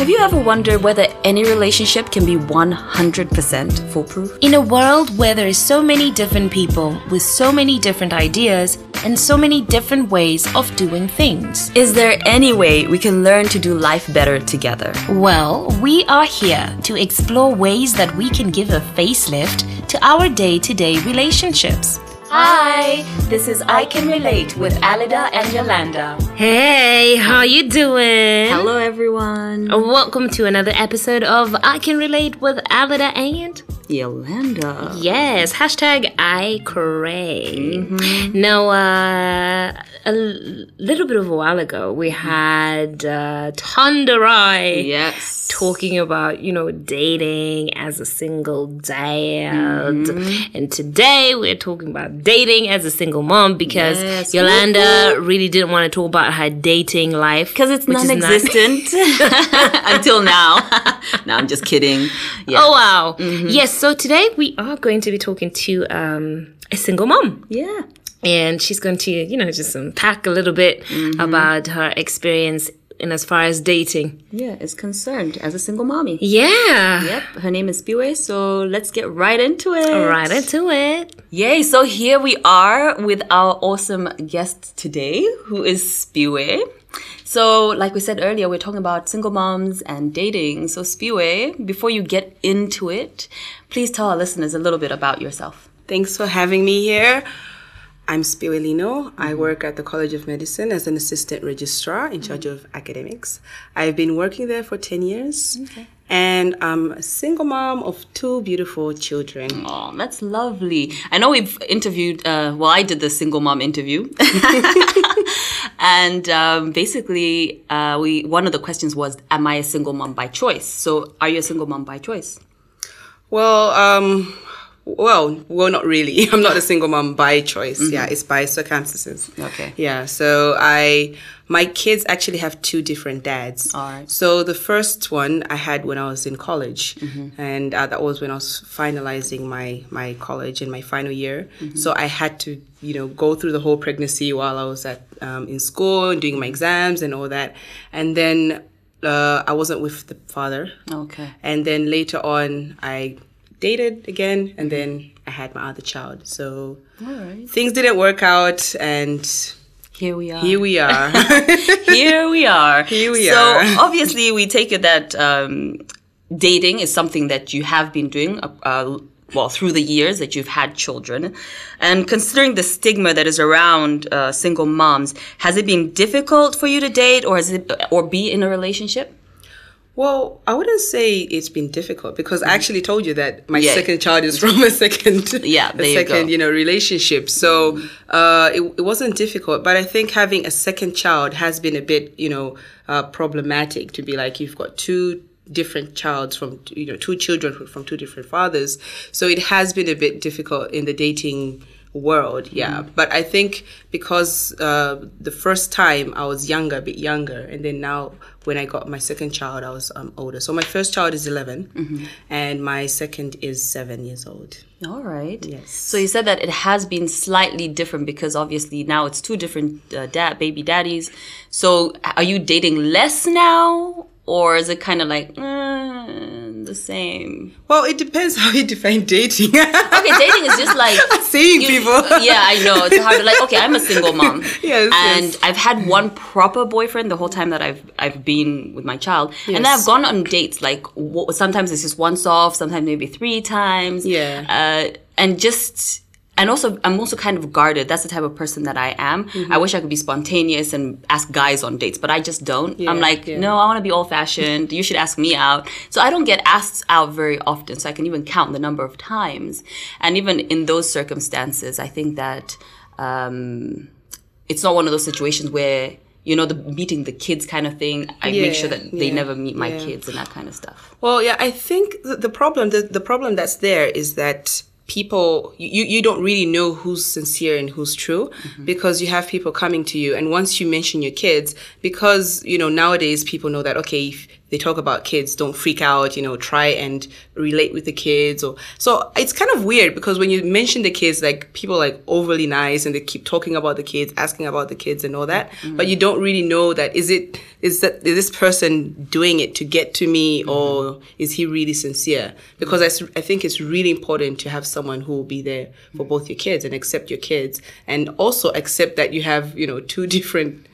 Have you ever wondered whether any relationship can be 100% foolproof? In a world where there is so many different people with so many different ideas and so many different ways of doing things, Is there any way we can learn to do life better together? well, we are here to explore ways that we can give a facelift to our day-to-day relationships. Hi, this is I Can Relate with Alida and Yolanda. Hey, how you doing? Hello, everyone. Welcome to another episode of I Can Relate with Alida and Yolanda. Yes, hashtag I crave. Now, uh, a little bit of a while ago, we had uh, Tandarai Yes. talking about, you know, dating as a single dad. And today we're talking about dating as a single mom because Yes. Yolanda really didn't want to talk about her dating life. Because it's not- non-existent until now. no, I'm just kidding. Yeah. Oh, wow. Yes, so today we are going to be talking to um, a single mom. yeah. and she's going to you know just unpack a little bit about her experience in as far as dating Yeah, is concerned as a single mommy. yeah Yep, her name is Spiwe, so let's get right into it. right into it Yay, so here we are with our awesome guest today, who is Spiwe. So, like we said earlier, we're talking about single moms and dating. So, Spiwe, before you get into it, please tell our listeners a little bit about yourself. Thanks for having me here. I'm Spiwelino. I work at the College of Medicine as an assistant registrar in charge of academics. I've been working there for 10 years. And I'm a single mom of two beautiful children. Oh, that's lovely. I know we've interviewed, uh, well, I did the single mom interview. and um, basically, uh, we one of the questions was, Am I a single mom by choice? So, are you a single mom by choice? Well, um, well, well, not really. I'm not a single mom by choice. Yeah, it's by circumstances. Okay. Yeah. So I, my kids actually have two different dads. All right. So the first one I had when I was in college, and uh, that was when I was finalizing my my college in my final year. So I had to, you know, go through the whole pregnancy while I was at um, in school and doing my exams and all that, and then. Uh, I wasn't with the father. Okay. And then later on, I dated again, and then I had my other child. So All right. things didn't work out, and Here we are. here we are. Here we are. Here we so, are. So obviously, we take it that um, dating is something that you have been doing, uh, uh, well, through the years that you've had children. And considering the stigma that is around uh, single moms, has it been difficult for you to date or, has it, or be in a relationship? Well, I wouldn't say it's been difficult because I actually told you that my Yeah. second child is from a second, Yeah, a second. Mm-hmm. you know, relationship. So uh, it, it wasn't difficult, but I think having a second child has been a bit, you know, uh, problematic to be like you've got two different childs from you know two children from- from two different fathers so it has been a bit difficult in the dating world yeah but i think because uh, the first time i was younger a bit younger and then now when i got my second child i was um, older so my first child is 11 and my second is seven years old All right. Yes. So you said that it has been slightly different because obviously now it's two different uh, dad baby daddies. So are you dating less now, or is it kind of like mm, the same? well it depends how you define dating Okay, dating is just like seeing you- people yeah, I know it's hard. Like, okay, I'm a single mom. Yes, and yes. I've had one proper boyfriend the whole time that I've I've been with my child, and then I've gone on dates. Like, w- sometimes it's just once off, sometimes maybe three times. Yeah. Uh, and just. And also, I'm also kind of guarded. That's the type of person that I am. Mm-hmm. I wish I could be spontaneous and ask guys on dates, but I just don't. I'm like, yeah. no, I want to be old fashioned. You should ask me out. So I don't get asked out very often. So I can even count the number of times. And even in those circumstances, I think that um, it's not one of those situations where you know the meeting the kids kind of thing. I make sure that they yeah, never meet my yeah. kids and that kind of stuff. Well, yeah, I think the, the problem the, the problem that's there is that people you, you don't really know who's sincere and who's true mm-hmm. because you have people coming to you. And once you mention your kids because you know nowadays people know that okay if they talk about kids don't freak out you know try and relate with the kids or so it's kind of weird because when you mention the kids like people are like overly nice and they keep talking about the kids asking about the kids and all that mm. but you don't really know that is it is that is this person doing it to get to me mm-hmm. or is he really sincere? Because I, I think it's really important to have someone who will be there for mm. both your kids and accept your kids and also accept that you have you know two different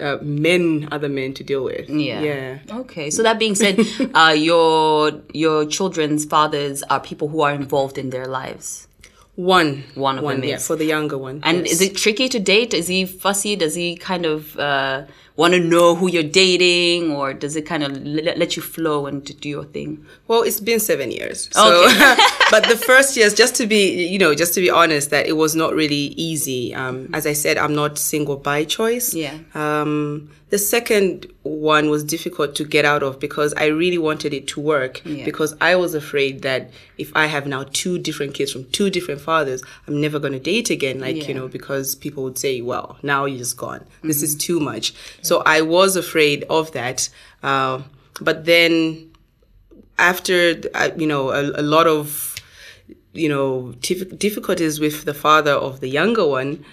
uh, men other men to deal with Yeah. yeah Okay. So that being said, uh, your your children's fathers are people who are involved in their lives. One. One of them yeah, is. for the younger one. And yes. is it tricky to date? Is he fussy? Does he kind of uh, want to know who you're dating, or does it kind of let, let you flow and to do your thing? Well, it's been seven years. So, but the first years, just to be, you know, just to be honest, that it was not really easy. Um, as I said, I'm not single by choice. Yeah. Um, the second one was difficult to get out of because I really wanted it to work Yeah. because I was afraid that if I have now two different kids from two different fathers, I'm never going to date again. Like, Yeah. you know, because people would say, well, now you're just gone. This is too much. So I was afraid of that. Uh, but then after you know a, a lot of you know dif- difficulties with the father of the younger one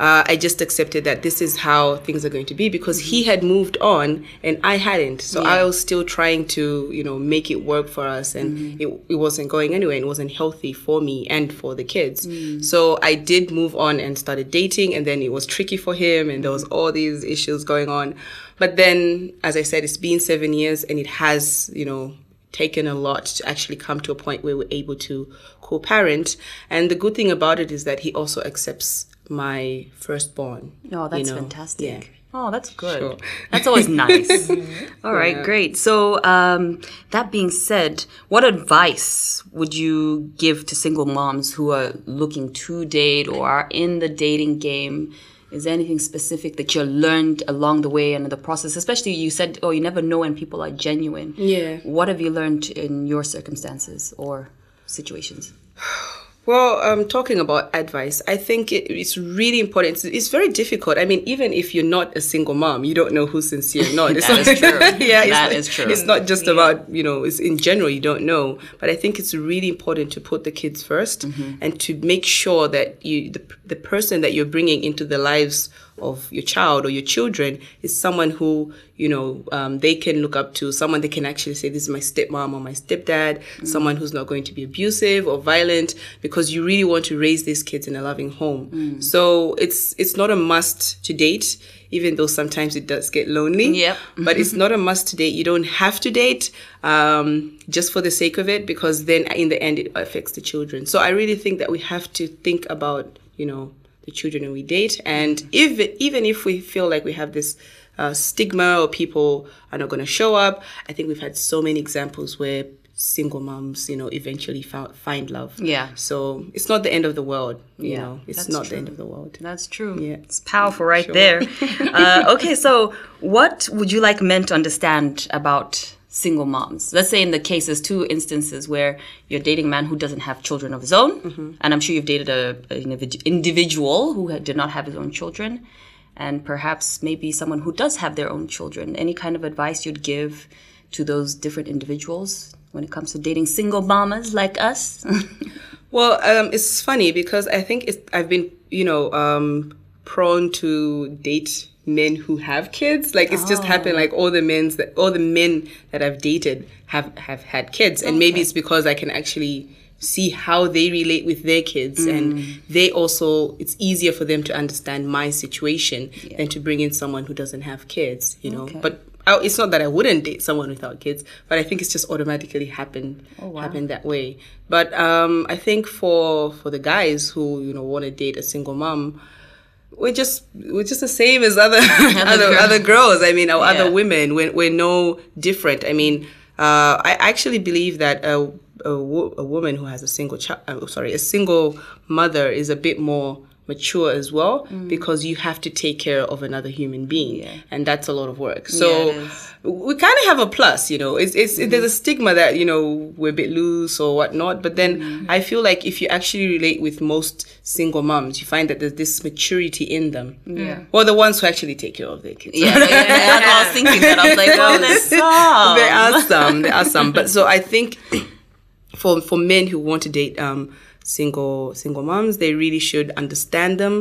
uh, I just accepted that this is how things are going to be because he mm-hmm. had moved on and I hadn't. So I was still trying to, you know, make it work for us and mm-hmm. it, it wasn't going anywhere and it wasn't healthy for me and for the kids. Mm. So I did move on and started dating and then it was tricky for him and there was mm-hmm. all these issues going on. But then, as I said, it's been seven years and it has, you know, taken a lot to actually come to a point where we're able to co-parent. And the good thing about it is that he also accepts my firstborn. Oh, that's you know. fantastic. Yeah. Oh, that's good. Sure. That's always nice. All right, great. So, um, that being said, what advice would you give to single moms who are looking to date or are in the dating game? Is there anything specific that you learned along the way and in the process? Especially, you said, "Oh, you never know when people are genuine." Yeah. What have you learned in your circumstances or situations? Well, um, talking about advice, I think it, it's really important. It's, it's very difficult. I mean, even if you're not a single mom, you don't know who's sincere or not. It's That not, is true. yeah, That not, is true. It's not just about you know. It's in general you don't know, but I think it's really important to put the kids 1st Mm-hmm. and to make sure that you the, the person that you're bringing into the lives of your child or your children is someone who you know um, they can look up to someone they can actually say this is my stepmom or my stepdad someone who's not going to be abusive or violent because you really want to raise these kids in a loving home. So it's it's not a must to date even though sometimes it does get lonely Yep. but it's not a must to date. You don't have to date um, just for the sake of it because then in the end it affects the children. So i really think that we have to think about you know the children we date and if even if we feel like we have this uh, stigma or people are not going to show up i think we've had so many examples where single moms you know eventually found, find love Yeah. so it's not the end of the world you Yeah, know it's not true. the end of the world That's true. Yeah. It's powerful right there. uh, okay, so what would you like men to understand about single moms? Let's say in the cases, two instances where you're dating a man who doesn't have children of his own, Mm-hmm. and I'm sure you've dated a, an individual who did not have his own children, and perhaps maybe someone who does have their own children. Any kind of advice you'd give to those different individuals when it comes to dating single mamas like us? Well, um, it's funny because I think it's, I've been, you know, um, prone to date men who have kids. Like it's just happened. Like all the men's that all the men that I've dated have have had kids, and maybe it's because I can actually see how they relate with their kids. And they also it's easier for them to understand my situation than to bring in someone who doesn't have kids you know? But I, it's not that I wouldn't date someone without kids, but I think it's just automatically happened happened that way. But um, I think for for the guys who you know want to date a single mom, we're just we're just the same as other other girl- other girls. I mean, or Yeah. other women. We're we're no different. I mean, uh, I actually believe that a a, wo- a woman who has a single child, uh, sorry, a single mother is a bit more mature as well Mm. because you have to take care of another human being and that's a lot of work so Yeah, we kind of have a plus you know it's, it's there's a stigma that you know we're a bit loose or whatnot but then Mm-hmm. i feel like if you actually relate with most single moms you find that there's this maturity in them Yeah. well the ones who actually take care of their kids Yeah, yeah, yeah, I was thinking that. I was like, oh, there's some. there are some there are some but so i think for for men who want to date um single single moms they really should understand them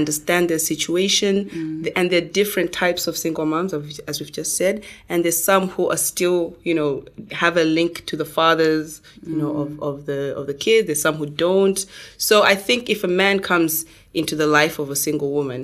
understand their situation Mm. The- and there are different types of single moms as we've just said and there's some who are still you know have a link to the fathers you know Mm. of, of the of the kids there's some who don't so i think if a man comes into the life of a single woman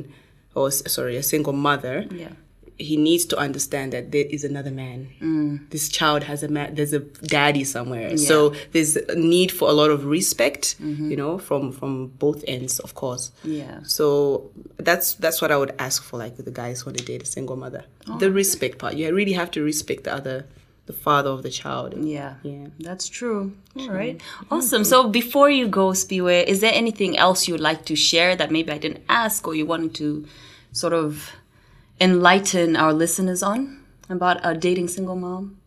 or sorry a single mother Yeah. He needs to understand that there is another man. Mm. This child has a man. There's a daddy somewhere. So there's a need for a lot of respect, mm-hmm. you know, from from both ends, of course. Yeah. So that's that's what I would ask for, like the guys when they date a single mother. Oh, the respect part. You really have to respect the other, the father of the child. Yeah. Yeah. That's true. All right. Awesome. So before you go, Spiwe, is there anything else you'd like to share that maybe I didn't ask or you wanted to sort of enlighten our listeners on about a dating single mom?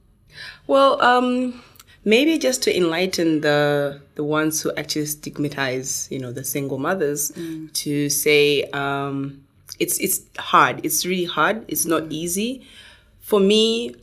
Well, um, maybe just to enlighten the the ones who actually stigmatize, you know, the single mothers, to say um, it's it's hard. It's really hard. It's not easy. For me,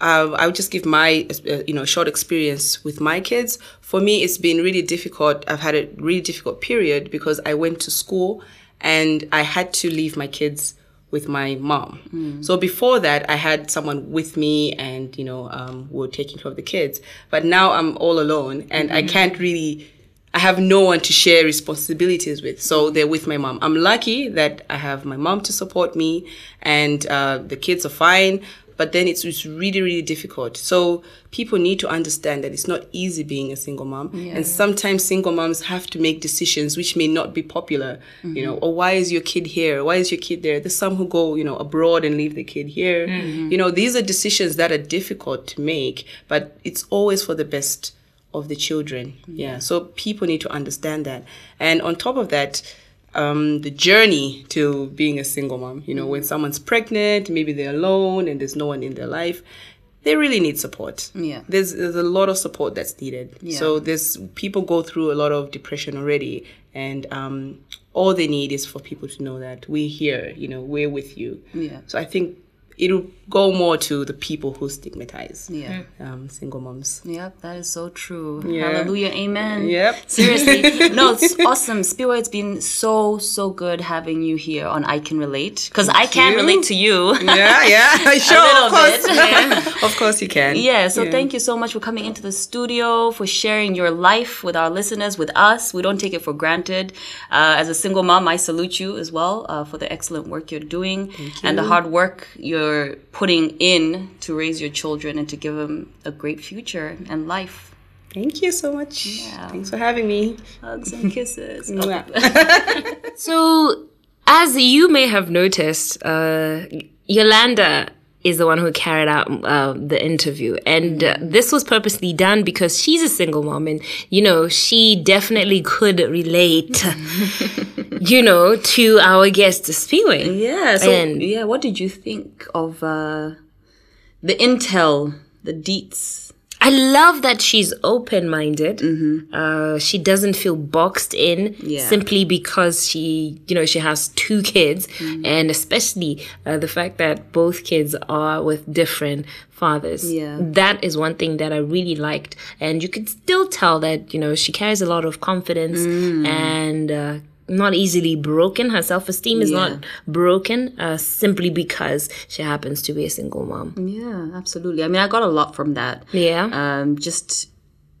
uh, I would just give my uh, you know short experience with my kids. For me, it's been really difficult. I've had a really difficult period because I went to school and I had to leave my kids with my mom. So before that, I had someone with me, and you know, um, we were taking care of the kids. But now I'm all alone, and I can't really. I have no one to share responsibilities with, so they're with my mom. I'm lucky that I have my mom to support me, and uh, the kids are fine. But then it's, it's really, really difficult. So people need to understand that it's not easy being a single mom, and sometimes single moms have to make decisions which may not be popular. You know, or why is your kid here? Why is your kid there? There's some who go, you know, abroad and leave the kid here. Mm-hmm. You know, these are decisions that are difficult to make, but it's always for the best of the children. Yeah. So people need to understand that. And on top of that, um, the journey to being a single mom, you know, when someone's pregnant, maybe they're alone and there's no one in their life, they really need support. Yeah. There's there's a lot of support that's needed. Yeah. So there's people go through a lot of depression already and um, all they need is for people to know that we're here, you know, we're with you. Yeah. So I think it'll go more to the people who stigmatize Yeah. um, single moms. Yep, that is so true. Yeah. Hallelujah, amen. Yep. Seriously, no, it's awesome. Spiwe, it's been so so good having you here on I Can Relate because I can you. relate to you. Yeah, yeah, sure, of course. yeah. of course you can. Yeah, so thank you so much for coming into the studio, for sharing your life with our listeners, with us. We don't take it for granted. Uh, as a single mom, I salute you as well uh, for the excellent work you're doing and the hard work you're putting in to raise your children and to give them a great future and life. Thank you so much. Yeah. Thanks for having me. Hugs and kisses. Mwah. So, as you may have noticed, uh, Yolanda is the one who carried out uh, the interview. And uh, this was purposely done because she's a single mom and, you know, she definitely could relate, you know, to our guest, Spiwe. Yeah. So, And- yeah, what did you think of uh, the intel, the deets? I love that she's open minded. Uh, she doesn't feel boxed in Yeah. simply because she, you know, she has two kids, and especially uh, the fact that both kids are with different fathers. Yeah. that is one thing that I really liked, and you could still tell that you know she carries a lot of confidence and. Uh, not easily broken. Her self esteem is not broken uh, simply because she happens to be a single mom. Yeah, absolutely. I mean, I got a lot from that. Yeah. um, just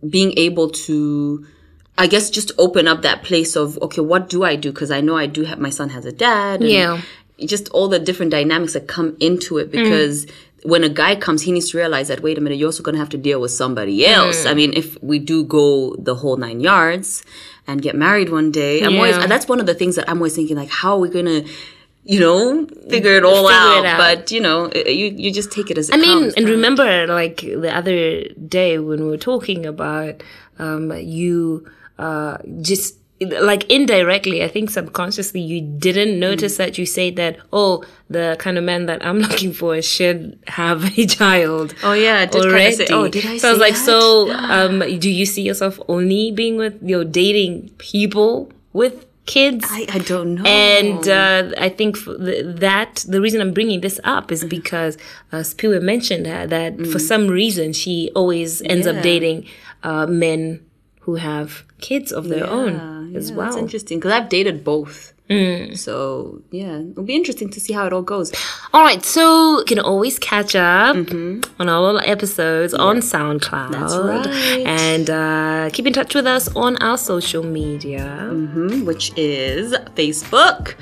being able to i guess just open up that place of okay what do i do because i know i do have my son has a dad and Yeah. just all the different dynamics that come into it because when a guy comes he needs to realize that wait a minute you're also going to have to deal with somebody else i mean if we do go the whole nine yards and get married one day i'm always that's one of the things that i'm always thinking like how are we going to you know, figure it all Figure out. it out. But you know, you you just take it as it I mean, comes. and remember, like the other day when we were talking about um, you uh, just like indirectly, I think subconsciously you didn't notice Mm. that you said that, oh, the kind of man that I'm looking for should have a child. Oh, yeah, I did already. say- oh, did I So I was like, that? so um, do you see yourself only being with, you know, dating people with kids? I, I don't know. And uh, I think that the reason I'm bringing this up is because uh, mentioned that for some reason she always ends Mm. Yeah. up dating uh, men who have kids of their own as yeah, well. That's interesting because I've dated both. Mm. So yeah, it'll be interesting to see how it all goes. All right, so you can always catch up mm-hmm. on all episodes on SoundCloud. That's right. And uh, keep in touch with us on our social media. Mm-hmm, which is Facebook,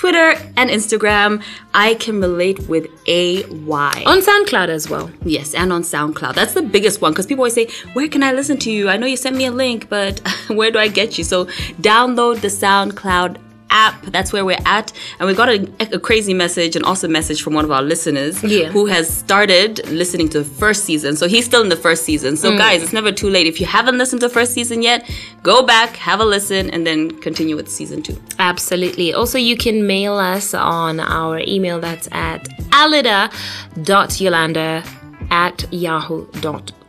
Twitter, and Instagram. I can relate with A Y. On SoundCloud as well. Yes, and on SoundCloud. That's the biggest one because people always say, Where can I listen to you? I know you sent me a link, but where do I get you? So download the SoundCloud app. That's where we're at. And we got a, a crazy message, an awesome message from one of our listeners Yeah. who has started listening to the first season. So he's still in the first season. So, mm. guys, it's never too late. If you haven't listened to the first season yet, go back, have a listen, and then continue with season two. Absolutely. Also, you can mail us on our email that's at alida.yolanda at yahoo.com.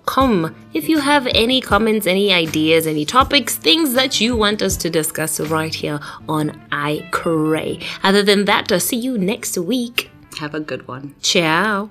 If you have any comments, any ideas, any topics, things that you want us to discuss right here on I Cray. Other than that, I'll see you next week. Have a good one. Ciao.